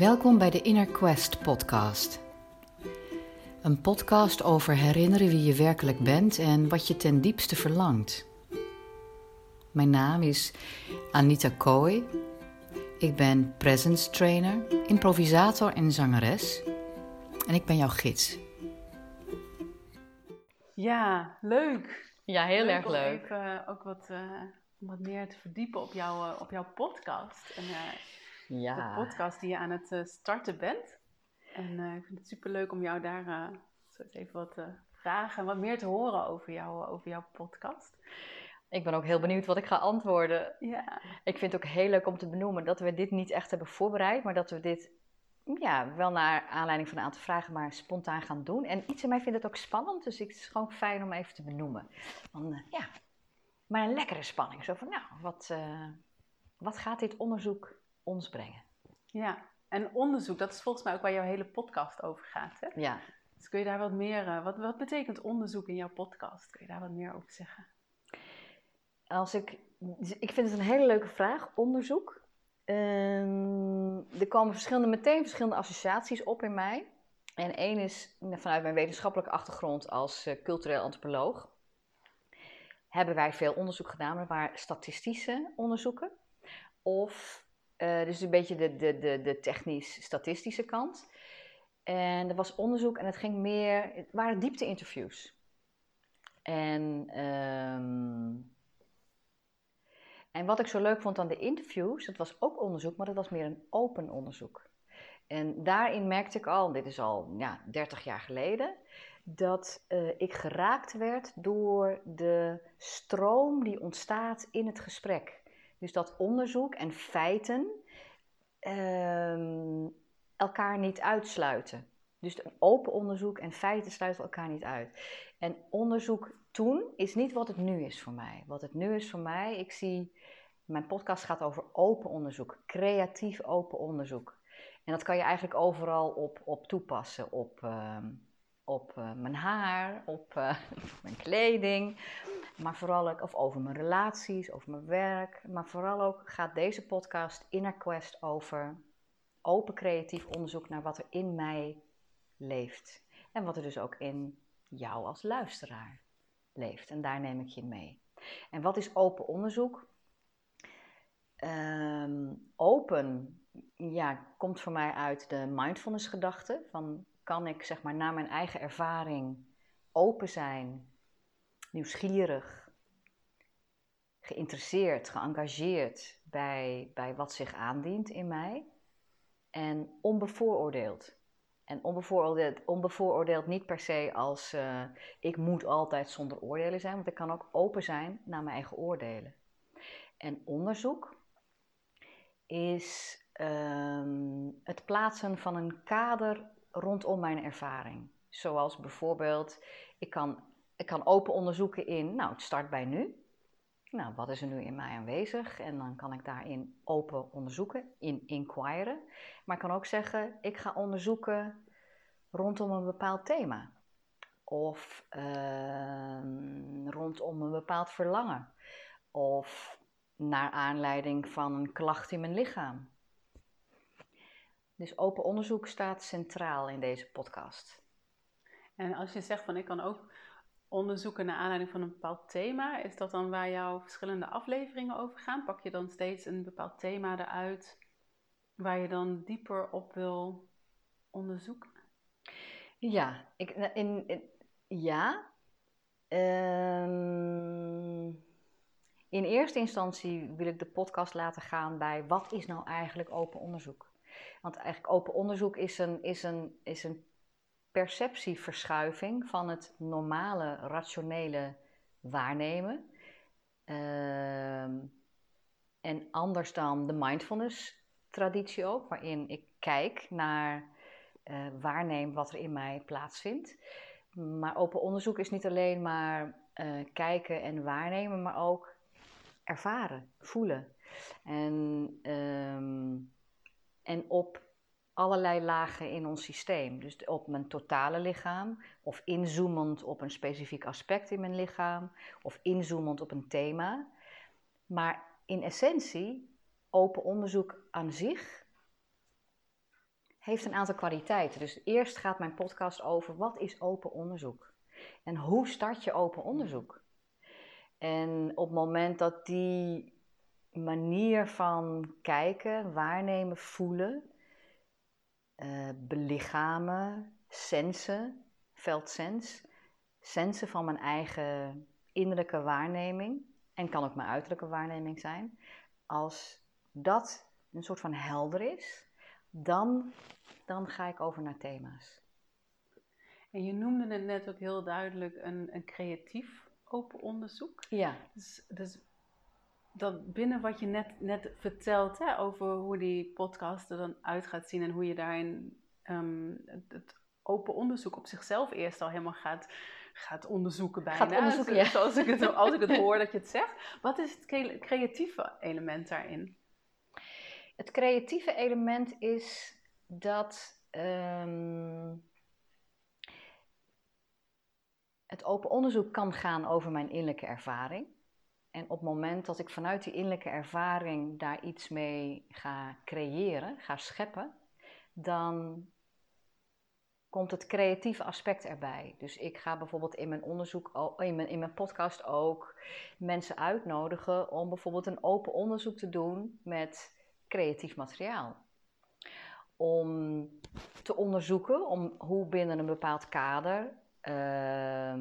Welkom bij de Inner Quest podcast. Een podcast over herinneren wie je werkelijk bent en wat je ten diepste verlangt. Mijn naam is Anita Kooi. Ik ben presence trainer, improvisator en zangeres. En ik ben jouw gids. Ja, leuk. Ja, heel erg om leuk. Even, ook wat, eh, om wat meer te verdiepen op, jouw eh, op jouw podcast. En, eh, Ja. De podcast die je aan het eh, starten bent. En eh, ik vind het super leuk om jou daar eh, zo even wat vragen en wat meer te horen over, jou, over jouw podcast. Ik ben ook heel benieuwd wat ik ga antwoorden. Ja, Ik vind het ook heel leuk om te benoemen dat we dit niet echt hebben voorbereid, maar dat we dit ja, wel naar aanleiding van een aantal vragen maar spontaan gaan doen. En iets in mij vindt het ook spannend, dus het is gewoon fijn om even te benoemen. Want, ja, maar een lekkere spanning. Zo van, nou, wat, wat gaat dit onderzoek ons brengen? ja. En onderzoek, dat is volgens mij ook waar jouw hele podcast over gaat. Hè? Ja, Dus kun je daar wat meer, eh, wat, wat betekent onderzoek in jouw podcast? Kun je daar wat meer over zeggen? Als ik, ik vind het een hele leuke vraag, onderzoek. Ehm, er komen verschillende, meteen verschillende associaties op in mij. En één is vanuit mijn wetenschappelijke achtergrond als eh, cultureel antropoloog. Hebben wij veel onderzoek gedaan, maar waren statistische onderzoeken. Of, eh, dus een beetje de, de, de, de technisch-statistische kant. En er was onderzoek en het ging meer, het waren diepte-interviews. En ehm, en wat ik zo leuk vond aan de interviews, dat was ook onderzoek, maar dat was meer een open onderzoek. En daarin merkte ik al, dit is al ja, 30 jaar geleden, dat eh, ik geraakt werd door de stroom die ontstaat in het gesprek. Dus dat onderzoek en feiten ehm, elkaar niet uitsluiten. Dus een open onderzoek en feiten sluiten elkaar niet uit. En onderzoek toen is niet wat het nu is voor mij. Wat het nu is voor mij, ik zie, mijn podcast gaat over open onderzoek, creatief open onderzoek. En dat kan je eigenlijk overal op, op toepassen. Op, ehm, op eh, mijn haar, op eh, mijn kleding, maar vooral ook of over mijn relaties, over mijn werk. Maar vooral ook gaat deze podcast Inner Quest over open creatief onderzoek naar wat er in mij leeft. En wat er dus ook in jou als luisteraar leeft. En daar neem ik je mee. En wat is open onderzoek? Ehm, open ja, komt voor mij uit de mindfulness gedachte. Van kan ik zeg maar naar mijn eigen ervaring open zijn, nieuwsgierig, geïnteresseerd, geëngageerd bij, bij wat zich aandient in mij. En onbevooroordeeld. En onbevooroordeeld, onbevooroordeeld niet per se als uh, ik moet altijd zonder oordelen zijn, want ik kan ook open zijn naar mijn eigen oordelen. En onderzoek is um, het plaatsen van een kader rondom mijn ervaring. Zoals bijvoorbeeld, ik kan, ik kan open onderzoeken in, nou het start bij nu. Nou, wat is er nu in mij aanwezig? En dan kan ik daarin open onderzoeken, in inquiren. Maar ik kan ook zeggen, ik ga onderzoeken rondom een bepaald thema. Of uh, rondom een bepaald verlangen. Of naar aanleiding van een klacht in mijn lichaam. Dus open onderzoek staat centraal in deze podcast. En als je zegt van ik kan ook onderzoeken naar aanleiding van een bepaald thema, is dat dan waar jouw verschillende afleveringen over gaan? Pak je dan steeds een bepaald thema eruit waar je dan dieper op wil onderzoeken? Ja, ik, in, in ja. Um, in eerste instantie wil ik de podcast laten gaan bij wat is nou eigenlijk open onderzoek? Want eigenlijk open onderzoek is een, is een, is een perceptieverschuiving van het normale, rationele waarnemen. Uh, en anders dan de mindfulness-traditie ook, waarin ik kijk naar, uh, waarneem wat er in mij plaatsvindt. Maar open onderzoek is niet alleen maar uh, kijken en waarnemen, maar ook ervaren, voelen. En, um, en op allerlei lagen in ons systeem. Dus op mijn totale lichaam, of inzoomend op een specifiek aspect in mijn lichaam, of inzoomend op een thema. Maar in essentie, open onderzoek aan zich heeft een aantal kwaliteiten. Dus eerst gaat mijn podcast over wat is open onderzoek? En hoe start je open onderzoek? En op het moment dat die manier van kijken, waarnemen, voelen, uh, belichamen, sensen, veldsens, sensen van mijn eigen innerlijke waarneming en kan ook mijn uiterlijke waarneming zijn. Als dat een soort van helder is, dan, dan ga ik over naar thema's. En je noemde het net ook heel duidelijk een, een creatief open onderzoek. Ja. Dus, dus dat binnen wat je net, net vertelt hè, over hoe die podcast er dan uit gaat zien en hoe je daarin um, het, open onderzoek op zichzelf eerst al helemaal gaat, gaat onderzoeken bijna. Gaat onderzoeken, ja. Zoals ik het, als ik het hoor dat je het zegt. Wat is het creatieve element daarin? Het creatieve element is dat ehm, het open onderzoek kan gaan over mijn innerlijke ervaring. En op het moment dat ik vanuit die innerlijke ervaring daar iets mee ga creëren, ga scheppen, dan komt het creatieve aspect erbij. Dus ik ga bijvoorbeeld in mijn onderzoek, in mijn, in mijn podcast ook mensen uitnodigen om bijvoorbeeld een open onderzoek te doen met creatief materiaal. Om te onderzoeken om hoe binnen een bepaald kader uh,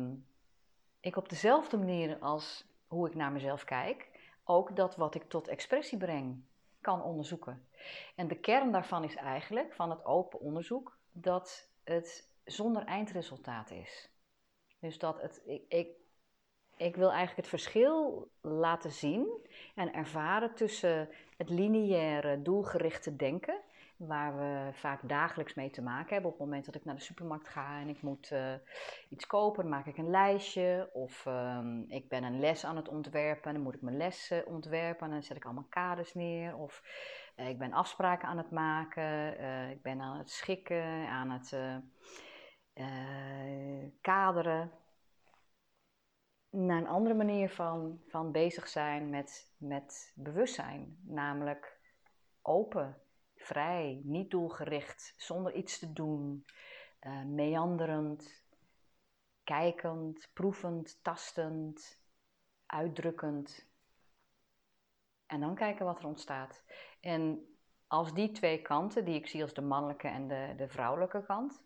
ik op dezelfde manier als hoe ik naar mezelf kijk, ook dat wat ik tot expressie breng kan onderzoeken. En de kern daarvan is eigenlijk, van het open onderzoek, dat het zonder eindresultaat is. Dus dat het, ik, ik, ik wil eigenlijk het verschil laten zien en ervaren tussen het lineaire, doelgerichte denken waar we vaak dagelijks mee te maken hebben. Op het moment dat ik naar de supermarkt ga en ik moet uh, iets kopen, maak ik een lijstje. Of um, ik ben een les aan het ontwerpen, dan moet ik mijn les uh, ontwerpen en dan zet ik allemaal kaders neer. Of uh, ik ben afspraken aan het maken, ik ben aan het schikken, aan het kaderen. Naar een andere manier van, van bezig zijn met, met bewustzijn, namelijk open vrij, niet doelgericht, zonder iets te doen, uh, meanderend, kijkend, proevend, tastend, uitdrukkend. En dan kijken wat er ontstaat. En als die twee kanten, die ik zie als de mannelijke en de, de vrouwelijke kant,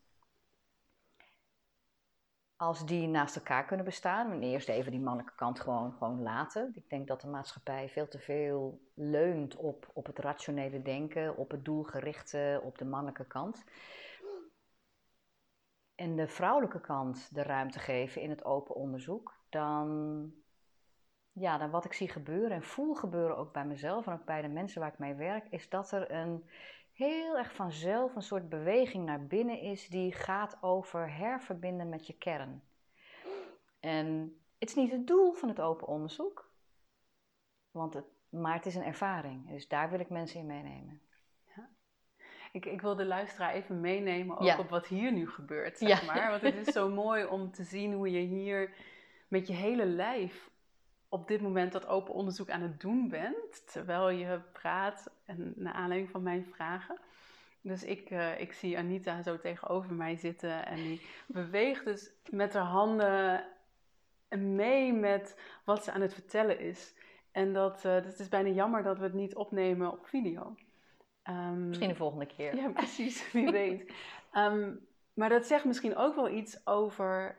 als die naast elkaar kunnen bestaan, en eerst even die mannelijke kant gewoon, gewoon laten. Ik denk dat de maatschappij veel te veel leunt op, op het rationele denken, op het doelgerichte, op de mannelijke kant. En de vrouwelijke kant de ruimte geven in het open onderzoek, dan, ja, dan wat ik zie gebeuren en voel gebeuren ook bij mezelf en ook bij de mensen waar ik mee werk, is dat er een heel erg vanzelf een soort beweging naar binnen is die gaat over herverbinden met je kern. En het is niet het doel van het open onderzoek, want het, maar het is een ervaring. Dus daar wil ik mensen in meenemen. Ja. Ik, ik wil de luisteraar even meenemen ook op wat hier nu gebeurt, zeg ja. maar. Want het is zo mooi om te zien hoe je hier met je hele lijf op dit moment dat open onderzoek aan het doen bent, terwijl je praat en naar aanleiding van mijn vragen. Dus ik, uh, ik zie Anita zo tegenover mij zitten en die beweegt dus met haar handen mee met wat ze aan het vertellen is. En dat, uh, dat is bijna jammer dat we het niet opnemen op video. Um, misschien de volgende keer. Ja, precies, wie weet. Um, maar dat zegt misschien ook wel iets over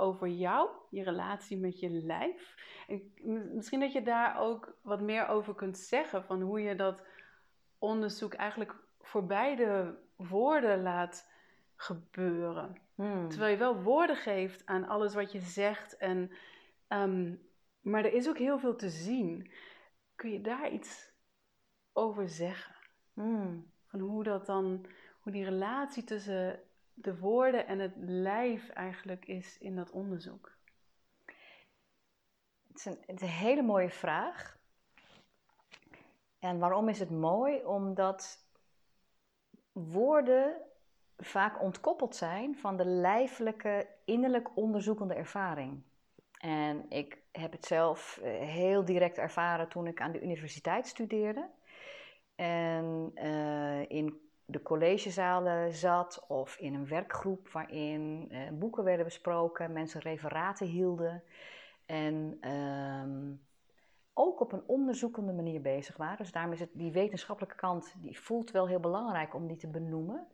over jou, je relatie met je lijf. En misschien dat je daar ook wat meer over kunt zeggen van hoe je dat onderzoek eigenlijk voor beide woorden laat gebeuren. Hmm. Terwijl je wel woorden geeft aan alles wat je zegt. En, um, maar er is ook heel veel te zien. Kun je daar iets over zeggen? Hmm. Van hoe dat dan, hoe die relatie tussen de woorden en het lijf eigenlijk is in dat onderzoek? Het is een, hele mooie vraag. En waarom is het mooi? Omdat woorden vaak ontkoppeld zijn van de lijfelijke, innerlijk onderzoekende ervaring. En ik heb het zelf eh, heel direct ervaren toen ik aan de universiteit studeerde. En uh, in de collegezalen zat of in een werkgroep waarin uh, boeken werden besproken, mensen referaten hielden en ehm, ook op een onderzoekende manier bezig waren. Dus daarom is het, die wetenschappelijke kant, die voelt wel heel belangrijk om die te benoemen.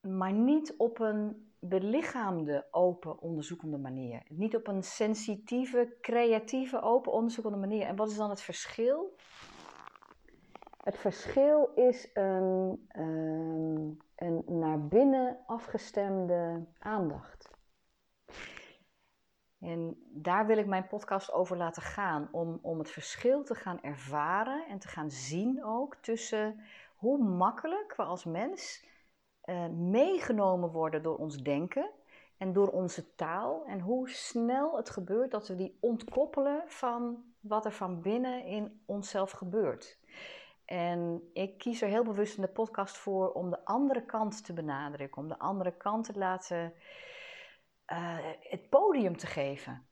Maar niet op een belichaamde, open, onderzoekende manier. Niet op een sensitieve, creatieve, open, onderzoekende manier. En wat is dan het verschil? Het verschil is een, ehm, een naar binnen afgestemde aandacht. En daar wil ik mijn podcast over laten gaan, om, om het verschil te gaan ervaren en te gaan zien ook tussen hoe makkelijk we als mens uh, meegenomen worden door ons denken en door onze taal en hoe snel het gebeurt dat we die ontkoppelen van wat er van binnen in onszelf gebeurt. En ik kies er heel bewust in de podcast voor om de andere kant te benadrukken, om de andere kant te laten, uh, het podium te geven.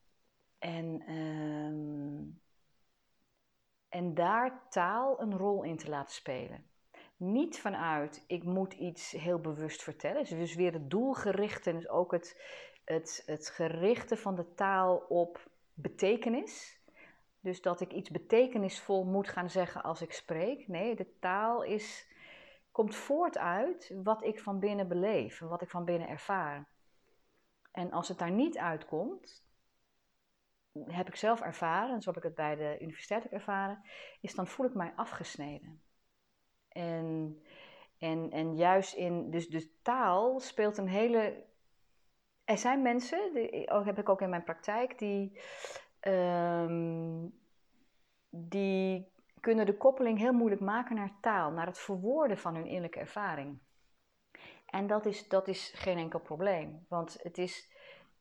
En, uh, en daar taal een rol in te laten spelen. Niet vanuit, ik moet iets heel bewust vertellen. Dus weer het doelgerichte, dus ook het, het, het gerichte van de taal op betekenis. Dus dat ik iets betekenisvol moet gaan zeggen als ik spreek. Nee, de taal is, komt voort uit wat ik van binnen beleef, wat ik van binnen ervaar. En als het daar niet uitkomt, heb ik zelf ervaren, zo heb ik het bij de universiteit ook ervaren, is dan voel ik mij afgesneden. En, en, en juist in, dus, dus taal speelt een hele. Er zijn mensen, die, heb ik ook in mijn praktijk, die Ehm, die kunnen de koppeling heel moeilijk maken naar taal, naar het verwoorden van hun innerlijke ervaring. En dat is, dat is geen enkel probleem, want het is,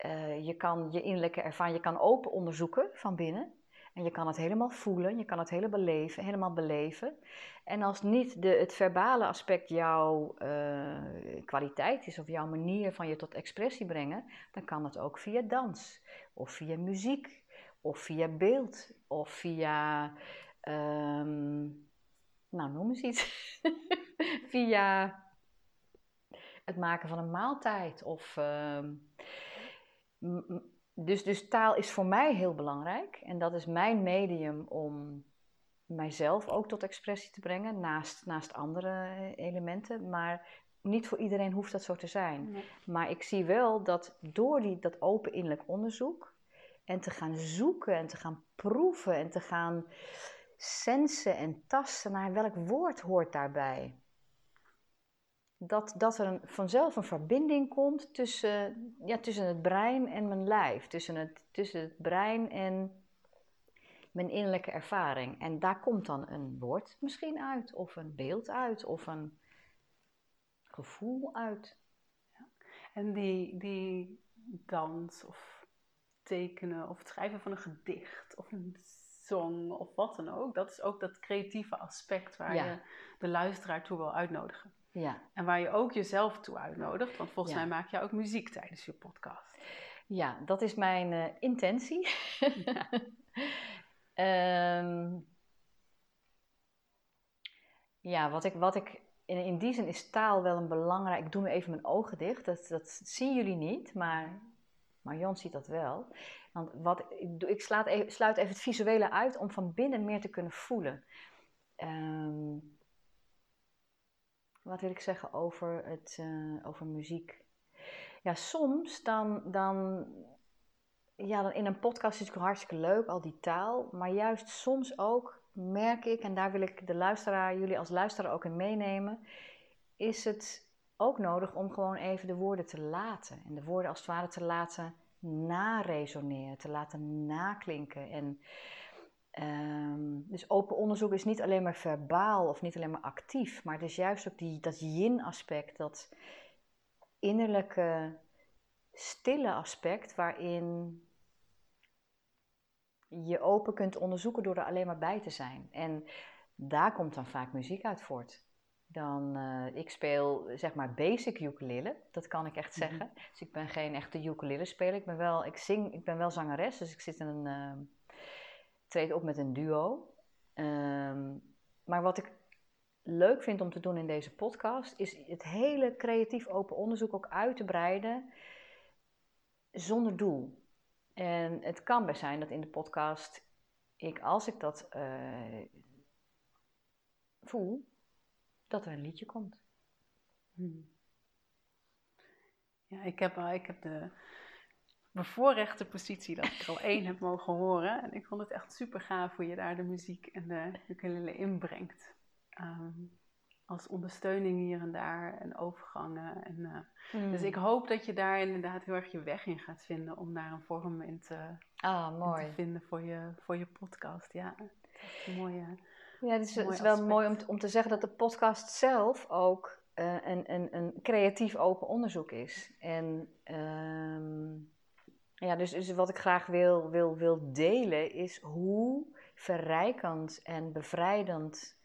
uh, je kan je innerlijke ervaring, je kan open onderzoeken van binnen. En je kan het helemaal voelen, je kan het helemaal beleven, helemaal beleven. En als niet de, het verbale aspect jouw uh, kwaliteit is of jouw manier van je tot expressie brengen, dan kan het ook via dans of via muziek of via beeld, of via, um, nou noem eens iets, via het maken van een maaltijd. Of, um, dus, dus taal is voor mij heel belangrijk en dat is mijn medium om mijzelf ook tot expressie te brengen, naast, naast andere elementen. Maar niet voor iedereen hoeft dat zo te zijn. Maar ik zie wel dat door die, dat open innerlijk onderzoek en te gaan zoeken en te gaan proeven en te gaan sensen en tasten naar welk woord hoort daarbij. Dat, dat er vanzelf een verbinding komt tussen, ja, tussen het brein en mijn lijf. Tussen het, tussen het brein en mijn innerlijke ervaring. En daar komt dan een woord misschien uit, of een beeld uit, of een gevoel uit. Ja. En die, die dans of tekenen of het schrijven van een gedicht of een song of wat dan ook. Dat is ook dat creatieve aspect waar je de luisteraar toe wil uitnodigen. Ja. En waar je ook jezelf toe uitnodigt, want volgens mij maak je ook muziek tijdens je podcast. Ja, dat is mijn uh, intentie. ja, um, ja wat, ik, wat ik in, in die zin is taal wel een belangrijk. Ik doe nu even mijn ogen dicht, dat, dat zien jullie niet, maar Marion ziet dat wel. Want wat, ik, ik sluit, even, sluit even het visuele uit om van binnen meer te kunnen voelen. Um, wat wil ik zeggen over, het, uh, over muziek? Ja, soms dan, dan, ja, dan in een podcast is het hartstikke leuk, al die taal. Maar juist soms ook merk ik, en daar wil ik de luisteraar, jullie als luisteraar ook in meenemen, is het ook nodig om gewoon even de woorden te laten. En de woorden als het ware te laten naresoneren, te laten naklinken. En, um, dus open onderzoek is niet alleen maar verbaal of niet alleen maar actief, maar het is juist ook die, dat yin-aspect, dat innerlijke stille aspect waarin je open kunt onderzoeken door er alleen maar bij te zijn. En daar komt dan vaak muziek uit voort dan uh, ik speel zeg maar basic ukulele, dat kan ik echt mhm. zeggen. Dus ik ben geen echte ukulele speler. Ik ben wel, ik zing, ik ben wel zangeres, dus ik zit in een uh, treed op met een duo. Um, maar wat ik leuk vind om te doen in deze podcast, is het hele creatief open onderzoek ook uit te breiden zonder doel. En het kan best zijn dat in de podcast ik, als ik dat uh, voel, dat er een liedje komt. Hmm. Ja, ik heb, ik heb de bevoorrechte positie dat ik er al één heb mogen horen. En ik vond het echt super gaaf hoe je daar de muziek en de ukulele inbrengt. Um, als ondersteuning hier en daar en overgangen. En, uh, Dus ik hoop dat je daar inderdaad heel erg je weg in gaat vinden om daar een vorm in te, ah, mooi. In te vinden voor je, voor je podcast. Ja, dat is een mooie. Ja, het is, het is wel mooi om, om te zeggen dat de podcast zelf ook uh, een, een, een creatief open onderzoek is. En um, ja, dus, dus wat ik graag wil, wil, wil delen is hoe verrijkend en bevrijdend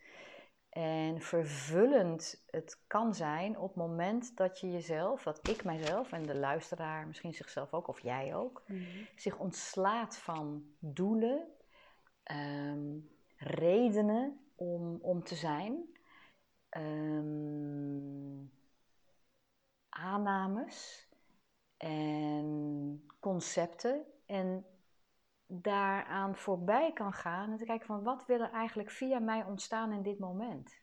en vervullend het kan zijn op het moment dat je jezelf, dat ik mijzelf en de luisteraar misschien zichzelf ook, of jij ook, mhm. zich ontslaat van doelen, ehm, redenen om, om te zijn, um, aannames en concepten en daaraan voorbij kan gaan en te kijken van wat wil er eigenlijk via mij ontstaan in dit moment.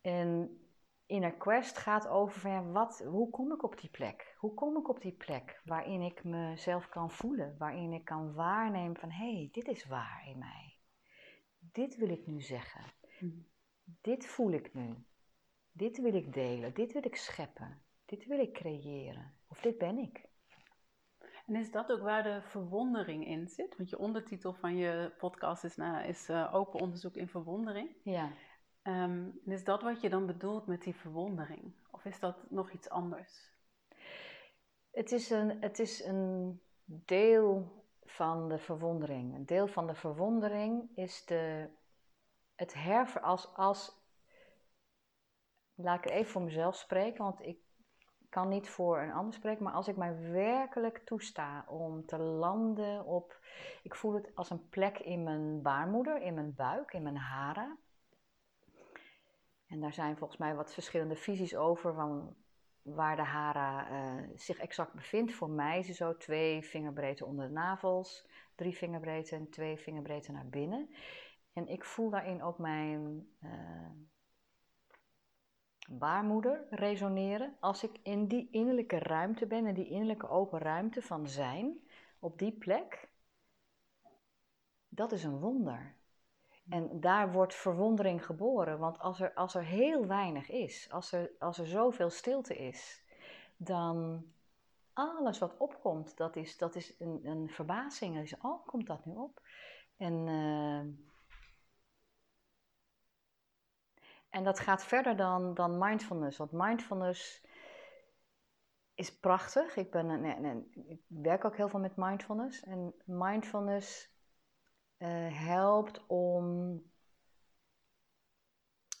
En Inner Quest gaat over van wat, hoe kom ik op die plek? Hoe kom ik op die plek waarin ik mezelf kan voelen, waarin ik kan waarnemen van hé, hey, dit is waar in mij. Dit wil ik nu zeggen. Hmm. Dit voel ik nu. Dit wil ik delen. Dit wil ik scheppen. Dit wil ik creëren. Of dit ben ik. En is dat ook waar de verwondering in zit? Want je ondertitel van je podcast is, nou, is uh, Open onderzoek in verwondering. Ja. Um, en is dat wat je dan bedoelt met die verwondering? Of is dat nog iets anders? Het is een, het is een deel van de verwondering. Een deel van de verwondering is de, het herver als, als. Laat ik even voor mezelf spreken, want ik kan niet voor een ander spreken, maar als ik mij werkelijk toesta om te landen op. Ik voel het als een plek in mijn baarmoeder, in mijn buik, in mijn haren. En daar zijn volgens mij wat verschillende visies over van waar de hara uh, zich exact bevindt. Voor mij is het zo twee vingerbreedte onder de navels, drie vingerbreedte en twee vingerbreedte naar binnen. En ik voel daarin ook mijn. Uh, baarmoeder resoneren. Als ik in die innerlijke ruimte ben, in die innerlijke open ruimte van zijn, op die plek, dat is een wonder. En daar wordt verwondering geboren, want als er, als er heel weinig is, als er, als er zoveel stilte is, dan alles wat opkomt, dat is, dat is een, een verbazing. Dat is, oh, komt dat nu op? En uh, En dat gaat verder dan, dan mindfulness. Want mindfulness is prachtig. Ik, ben, nee, nee, ik werk ook heel veel met mindfulness. En mindfulness uh, helpt om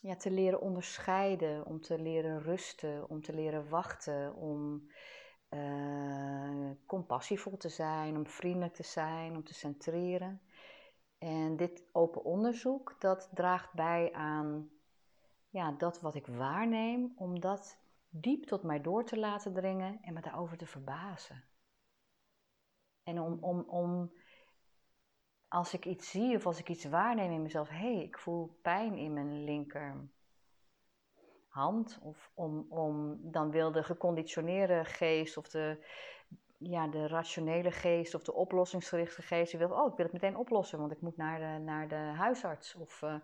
ja, te leren onderscheiden, om te leren rusten, om te leren wachten, om uh, compassievol te zijn, om vriendelijk te zijn, om te centreren. En dit open onderzoek, dat draagt bij aan ja, dat wat ik waarneem, om dat diep tot mij door te laten dringen en me daarover te verbazen. En om, om, om als ik iets zie of als ik iets waarneem in mezelf, hé, hey, ik voel pijn in mijn linker hand, of om, om dan wil de geconditioneerde geest of de, ja, de rationele geest of de oplossingsgerichte geest, wil, oh, ik wil het meteen oplossen, want ik moet naar de, naar de huisarts. Of, uh,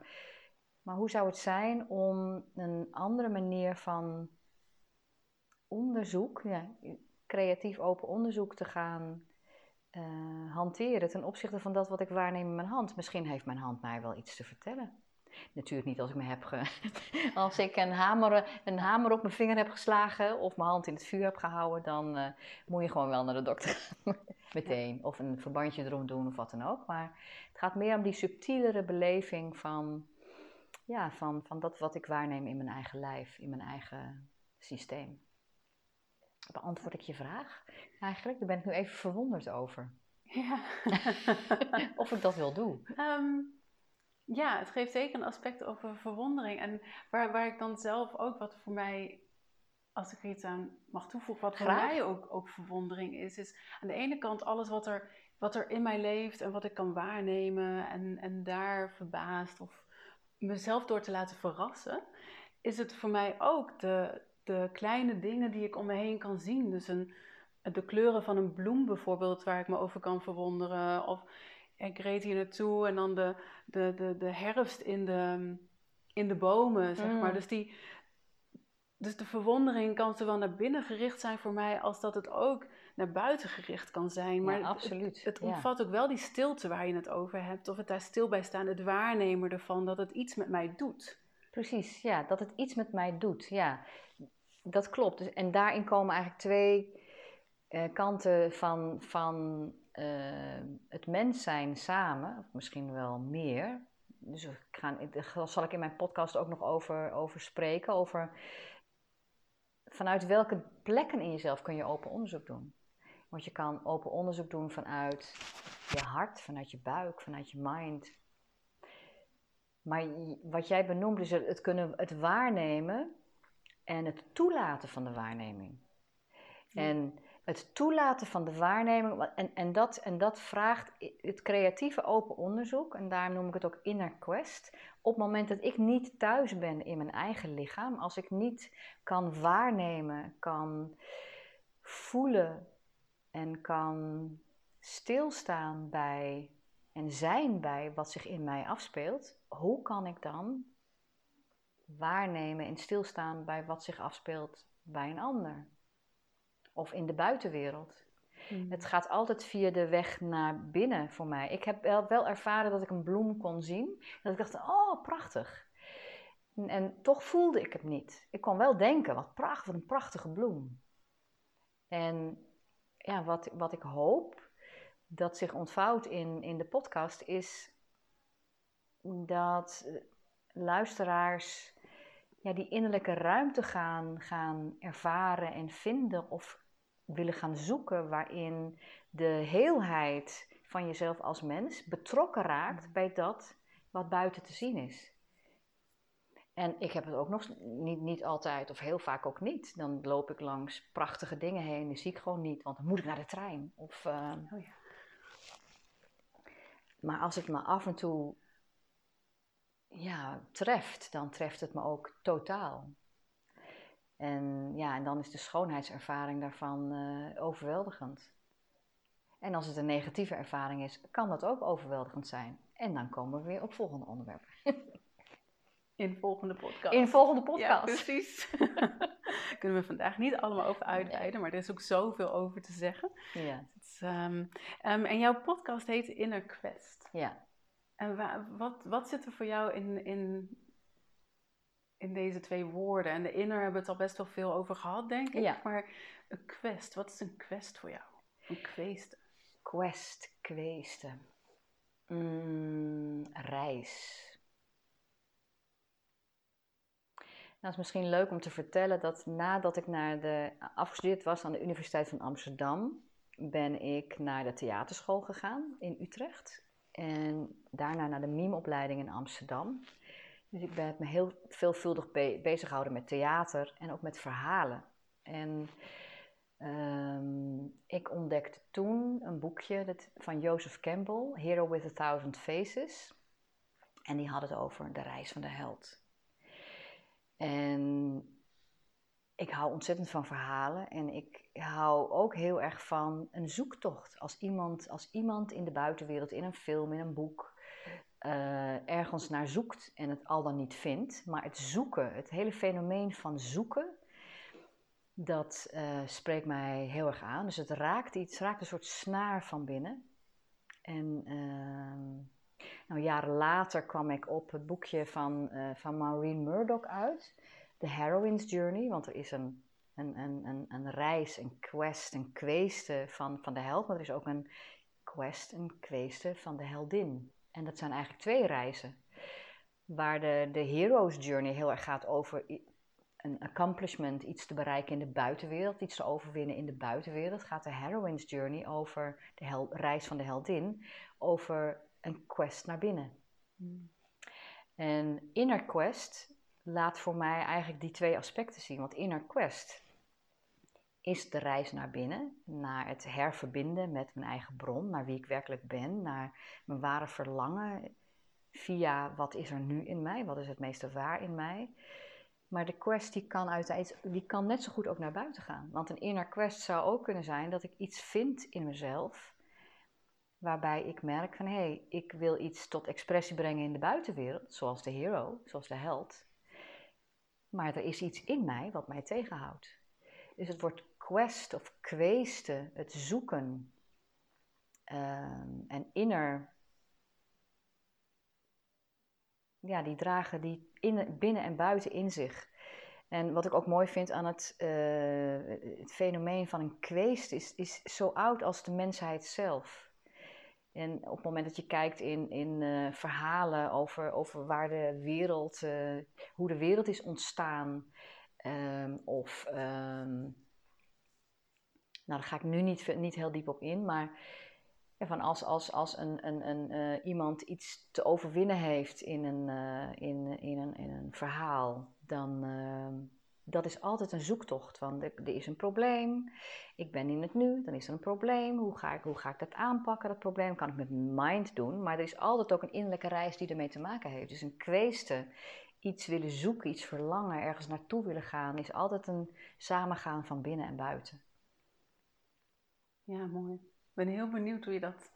maar hoe zou het zijn om een andere manier van onderzoek, ja, creatief open onderzoek te gaan uh, hanteren ten opzichte van dat wat ik waarneem in mijn hand? Misschien heeft mijn hand mij wel iets te vertellen. Natuurlijk niet als ik me heb ge... als ik een hamer, een hamer op mijn vinger heb geslagen of mijn hand in het vuur heb gehouden, dan uh, moet je gewoon wel naar de dokter. Meteen. Of een verbandje erom doen of wat dan ook. Maar het gaat meer om die subtielere beleving van ja, van, van dat wat ik waarneem in mijn eigen lijf, in mijn eigen systeem. Beantwoord ik je vraag eigenlijk? Daar ben ik nu even verwonderd over. Ja. of ik dat wil doen. Ehm, Ja, het geeft zeker een aspect over verwondering. En waar, waar ik dan zelf ook wat voor mij, als ik er iets aan mag toevoegen, wat voor Graag. mij ook, ook verwondering is, is aan de ene kant alles wat er, wat er in mij leeft en wat ik kan waarnemen en, en daar verbaasd of mezelf door te laten verrassen, is het voor mij ook de, de kleine dingen die ik om me heen kan zien. Dus een, de kleuren van een bloem bijvoorbeeld, waar ik me over kan verwonderen. Of ik reed hier naartoe en dan de, de, de, de herfst in de, in de bomen, zeg Mm. maar. Dus, die, dus de verwondering kan zowel naar binnen gericht zijn voor mij, als dat het ook naar buiten gericht kan zijn. Maar ja, absoluut. het omvat ook wel die stilte waar je het over hebt, of het daar stil bij staan, het waarnemen ervan, dat het iets met mij doet. Precies, ja, dat het iets met mij doet. Ja, dat klopt. Dus, en daarin komen eigenlijk twee eh, kanten van, van eh, het mens zijn samen, misschien wel meer. Dus ik ga, daar zal ik in mijn podcast ook nog over, over spreken. Over vanuit welke plekken in jezelf kun je open onderzoek doen. Want je kan open onderzoek doen vanuit je hart, vanuit je buik, vanuit je mind. Maar wat jij benoemt is het, het kunnen, het waarnemen en het toelaten van de waarneming. Ja. En het toelaten van de waarneming, wa- en, en, dat, en dat vraagt het creatieve open onderzoek, en daarom noem ik het ook inner quest. Op het moment dat ik niet thuis ben in mijn eigen lichaam, als ik niet kan waarnemen, kan voelen en kan stilstaan bij en zijn bij wat zich in mij afspeelt, hoe kan ik dan waarnemen en stilstaan bij wat zich afspeelt bij een ander? Of in de buitenwereld. Het gaat altijd via de weg naar binnen voor mij. Ik heb wel, wel ervaren dat ik een bloem kon zien. Dat ik dacht, oh, prachtig. En, en toch voelde ik het niet. Ik kon wel denken, wat prachtig, wat een prachtige bloem. En ja, wat, wat ik hoop dat zich ontvouwt in, in de podcast is dat eh, luisteraars ja, die innerlijke ruimte gaan, gaan ervaren en vinden of willen gaan zoeken waarin de heelheid van jezelf als mens betrokken raakt bij dat wat buiten te zien is. En ik heb het ook nog niet, niet altijd, of heel vaak ook niet. Dan loop ik langs prachtige dingen heen, die zie ik gewoon niet, want dan moet ik naar de trein. Of, eh, Oh ja. Maar als het me af en toe ja, treft, dan treft het me ook totaal. En ja, en dan is de schoonheidservaring daarvan eh, overweldigend. En als het een negatieve ervaring is, kan dat ook overweldigend zijn. En dan komen we weer op volgende onderwerpen. In de volgende podcast. In de volgende Ja, podcast. precies. Kunnen we vandaag niet allemaal over uitweiden, maar er is ook zoveel over te zeggen. Ja, is, ehm, ehm, en jouw podcast heet Inner Quest. ja. En wa- wat, wat zit er voor jou in, in, in deze twee woorden? En de inner hebben we het al best wel veel over gehad, denk ik. Ja. Maar een quest, wat is een quest voor jou? Een kweeste. Quest, kweesten. Mm, reis. Nou, het is misschien leuk om te vertellen dat nadat ik naar de, afgestudeerd was aan de Universiteit van Amsterdam, ben ik naar de theaterschool gegaan in Utrecht. En daarna naar de mimeopleiding in Amsterdam. Dus ik ben me heel veelvuldig be- bezig gehouden met theater en ook met verhalen. En ehm, ik ontdekte toen een boekje dat, van Joseph Campbell, Hero with a Thousand Faces. En die had het over de reis van de held. En ik hou ontzettend van verhalen en ik hou ook heel erg van een zoektocht. Als iemand, als iemand in de buitenwereld, in een film, in een boek, eh, ergens naar zoekt en het al dan niet vindt, maar het zoeken, het hele fenomeen van zoeken, dat eh, spreekt mij heel erg aan. Dus het raakt iets, raakt een soort snaar van binnen. En ehm, nou, jaren later kwam ik op het boekje van, eh, van Maureen Murdoch uit, The Heroine's Journey, want er is een, een, een, een, een reis, een quest, een kweeste van, van de held, maar er is ook een quest, een kweeste van de heldin. En dat zijn eigenlijk twee reizen, waar de, de Hero's Journey heel erg gaat over een accomplishment, iets te bereiken in de buitenwereld, iets te overwinnen in de buitenwereld, gaat de Heroine's Journey over de hel- reis van de heldin, over een quest naar binnen. En Inner Quest laat voor mij eigenlijk die twee aspecten zien. Want Inner Quest is de reis naar binnen, naar het herverbinden met mijn eigen bron, naar wie ik werkelijk ben, naar mijn ware verlangen via wat is er nu in mij, wat is het meeste waar in mij. Maar de quest die kan, uiteindelijk, die kan net zo goed ook naar buiten gaan. Want een inner quest zou ook kunnen zijn dat ik iets vind in mezelf, waarbij ik merk van hé, hey, ik wil iets tot expressie brengen in de buitenwereld, zoals de hero, zoals de held. Maar er is iets in mij wat mij tegenhoudt. Dus het wordt quest of kweesten, het zoeken ehm, en inner. Ja, die dragen die in, binnen en buiten in zich. En wat ik ook mooi vind aan het, uh, het fenomeen van een kweest is, is zo oud als de mensheid zelf. En op het moment dat je kijkt in, in uh, verhalen over, over waar de wereld, uh, hoe de wereld is ontstaan, um, of um, nou, daar ga ik nu niet, niet heel diep op in, maar van als, als, als een, een, een, uh, iemand iets te overwinnen heeft in een, in, in, een, in een verhaal, dan uh, dat is altijd een zoektocht. Van er, is een probleem, ik ben in het nu, dan is er een probleem. Hoe ga, ik, hoe ga ik dat aanpakken, dat probleem? Kan ik met mind doen, maar er is altijd ook een innerlijke reis die ermee te maken heeft. Dus een kweeste, iets willen zoeken, iets verlangen, ergens naartoe willen gaan, is altijd een samengaan van binnen en buiten. Ja, mooi. Ik ben heel benieuwd hoe je dat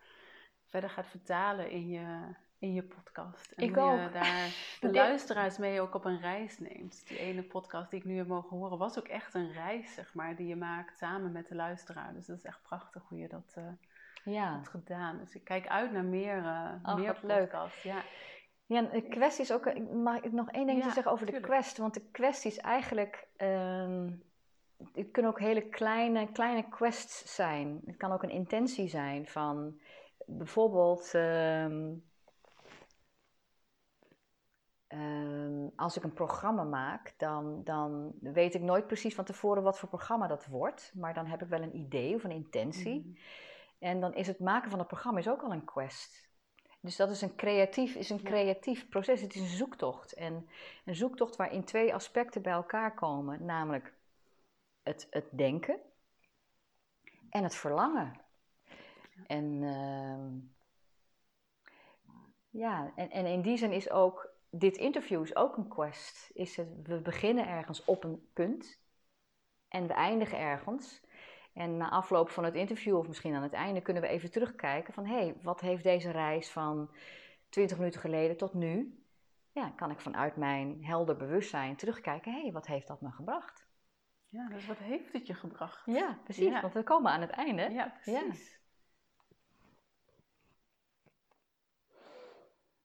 verder gaat vertalen in je, in je podcast. En ik hoe ook. je daar de luisteraars mee ook op een reis neemt. Die ene podcast die ik nu heb mogen horen, was ook echt een reis, zeg maar, die je maakt samen met de luisteraar. Dus dat is echt prachtig hoe je dat uh, ja. hebt gedaan. Dus ik kijk uit naar meer, uh, oh, meer Leuk. podcasts. Ja. Ja, de kwestie is ook. Mag ik nog één ding Ja, zeggen over de quest? Want de kwestie is eigenlijk. ehm, het kunnen ook hele kleine, kleine quests zijn. Het kan ook een intentie zijn van bijvoorbeeld. ehm, ehm, als ik een programma maak, dan, dan weet ik nooit precies van tevoren wat voor programma dat wordt. Maar dan heb ik wel een idee of een intentie. Mhm. En dan is het maken van het programma is ook al een quest. Dus dat is een creatief, is een creatief proces. Het is een zoektocht. En een zoektocht waarin twee aspecten bij elkaar komen. Namelijk het, het denken en het verlangen. En, ehm, ja, en, en in die zin is ook dit interview is ook een quest. Is het, we beginnen ergens op een punt en we eindigen ergens. En na afloop van het interview, of misschien aan het einde, kunnen we even terugkijken van hé, hey, wat heeft deze reis van 20 minuten geleden tot nu? Ja, kan ik vanuit mijn helder bewustzijn terugkijken, hé, hey, wat heeft dat me gebracht? Ja, dus wat heeft het je gebracht? Ja, precies, Ja. want we komen aan het einde. Ja, precies.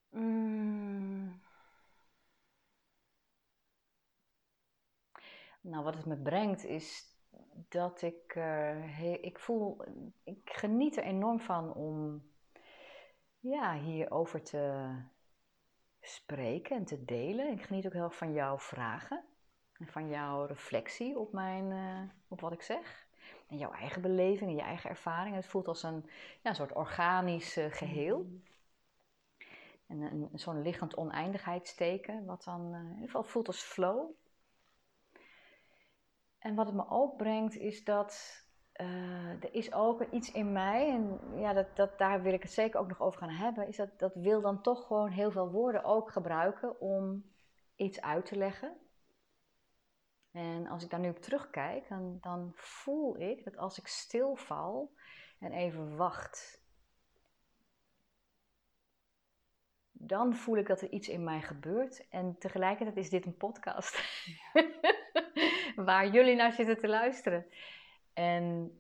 Mm. Nou, wat het me brengt is dat ik, eh, he- ik voel, ik geniet er enorm van om ja, hierover te spreken en te delen. Ik geniet ook heel erg van jouw vragen en van jouw reflectie op, mijn, eh, op wat ik zeg. En jouw eigen beleving en je eigen ervaring. Het voelt als een, ja, een soort organisch eh, geheel. En een, zo'n liggend oneindigheidsteken, wat dan in ieder geval voelt als flow. En wat het me ook brengt, is dat eh, er is ook iets in mij, en ja, dat, dat, daar wil ik het zeker ook nog over gaan hebben, is dat dat wil dan toch gewoon heel veel woorden ook gebruiken om iets uit te leggen. En als ik daar nu op terugkijk, dan, dan voel ik dat als ik stilval en even wacht, dan voel ik dat er iets in mij gebeurt. En tegelijkertijd is dit een podcast waar jullie naar zitten te luisteren. En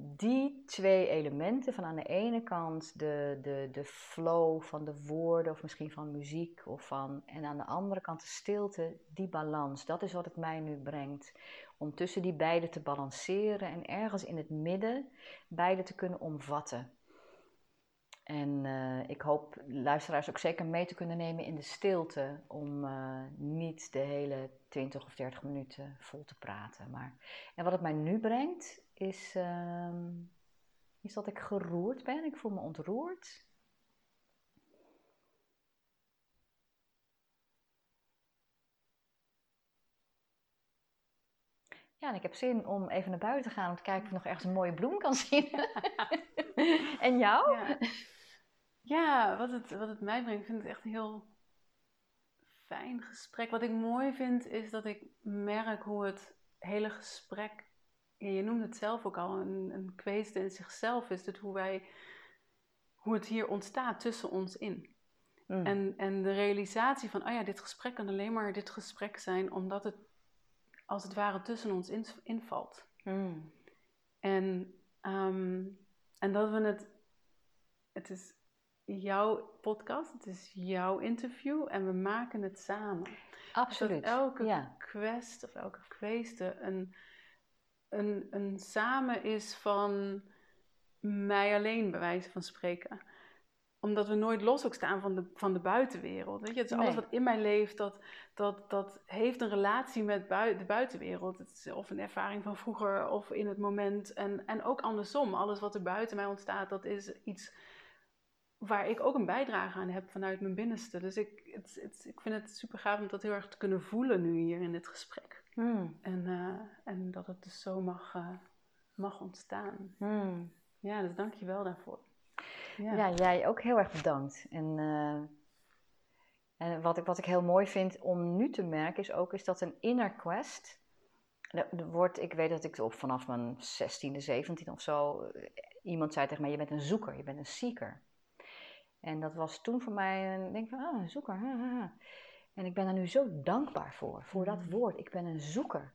die twee elementen, van aan de ene kant de, de, de flow van de woorden of misschien van muziek, of van, en aan de andere kant de stilte, die balans, dat is wat het mij nu brengt. Om tussen die beide te balanceren en ergens in het midden beide te kunnen omvatten. En eh, ik hoop luisteraars ook zeker mee te kunnen nemen in de stilte. Om eh, niet de hele 20 of 30 minuten vol te praten. Maar... En wat het mij nu brengt, is, ehm, is dat ik geroerd ben. Ik voel me ontroerd. Ja, en ik heb zin om even naar buiten te gaan om te kijken of ik nog ergens een mooie bloem kan zien. en jou? Ja ja wat, het, wat het mij brengt, ik vind het echt een heel fijn gesprek. Wat ik mooi vind, is dat ik merk hoe het hele gesprek, ja, je noemde het zelf ook al, een, een kweeste in zichzelf is. Dus hoe, wij, hoe het hier ontstaat tussen ons in. Mm. En, en de realisatie van, oh ja, dit gesprek kan alleen maar dit gesprek zijn omdat het als het ware tussen ons in, invalt. Mm. En, ehm, en dat we het, het is jouw podcast, het is jouw interview en we maken het samen. Absoluut. Dat elke ja. quest of elke kweeste een, een, een samen is van mij alleen, bij wijze van spreken omdat we nooit los ook staan van de, van de buitenwereld. Weet je? Het is alles Nee. wat in mij leeft, dat, dat, dat heeft een relatie met bui- de buitenwereld. Het is of een ervaring van vroeger of in het moment. En, en ook andersom. Alles wat er buiten mij ontstaat, dat is iets waar ik ook een bijdrage aan heb vanuit mijn binnenste. Dus ik, het, het, ik vind het super gaaf om dat heel erg te kunnen voelen nu hier in dit gesprek. Mm. En, eh, en dat het dus zo mag, eh, mag ontstaan. Mm. Ja, dus dank je wel daarvoor. Ja. jij ook heel erg bedankt. En, eh, en wat, ik, wat ik heel mooi vind om nu te merken is ook is dat een inner quest. Wordt, ik weet dat ik op vanaf mijn 16e, 17 of zo. Iemand zei tegen mij: Je bent een zoeker, je bent een seeker. En dat was toen voor mij een. Denk van, ah, een zoeker. ha, ha, ha. En ik ben er nu zo dankbaar voor, voor dat Mm. woord. Ik ben een zoeker.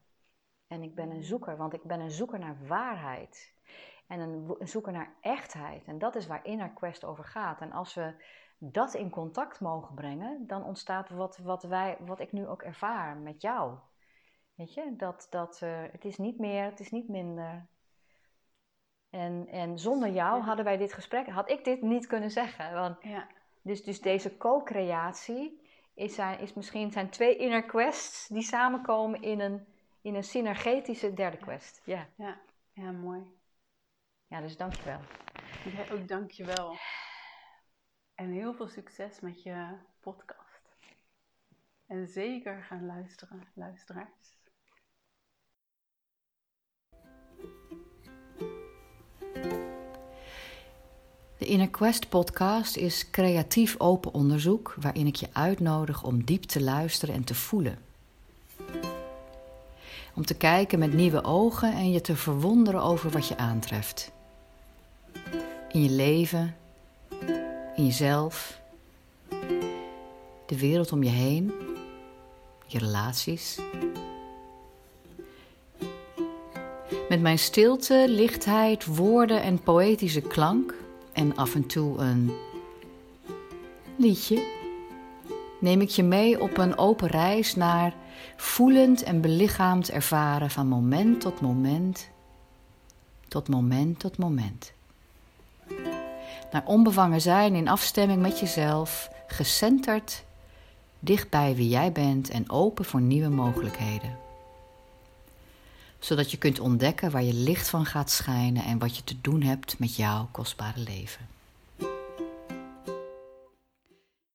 En ik ben een zoeker, want ik ben een zoeker naar waarheid. En een zoeker naar echtheid. En dat is waar Inner Quest over gaat. En als we dat in contact mogen brengen, dan ontstaat wat, wat, wij, wat ik nu ook ervaar met jou. Weet je, dat, dat eh, het is niet meer, het is niet minder. En, en zonder jou Ja. hadden wij dit gesprek, had ik dit niet kunnen zeggen. Want ja. dus, dus deze co-creatie is, zijn, is misschien zijn twee inner quests die samenkomen in een, in een synergetische derde quest. Ja, Ja, ja, mooi. ja dus dankjewel. Jij ook dank je wel. En heel veel succes met je podcast. En zeker gaan luisteren, luisteraars. De Inner Quest podcast is creatief open onderzoek waarin ik je uitnodig om diep te luisteren en te voelen. Om te kijken met nieuwe ogen en je te verwonderen over wat je aantreft. In je leven, in jezelf, de wereld om je heen, je relaties. Met mijn stilte, lichtheid, woorden en poëtische klank en af en toe een liedje neem ik je mee op een open reis naar voelend en belichaamd ervaren van moment tot moment, tot moment tot moment. Naar onbevangen zijn in afstemming met jezelf, gecenterd, dicht bij wie jij bent en open voor nieuwe mogelijkheden zodat je kunt ontdekken waar je licht van gaat schijnen en wat je te doen hebt met jouw kostbare leven.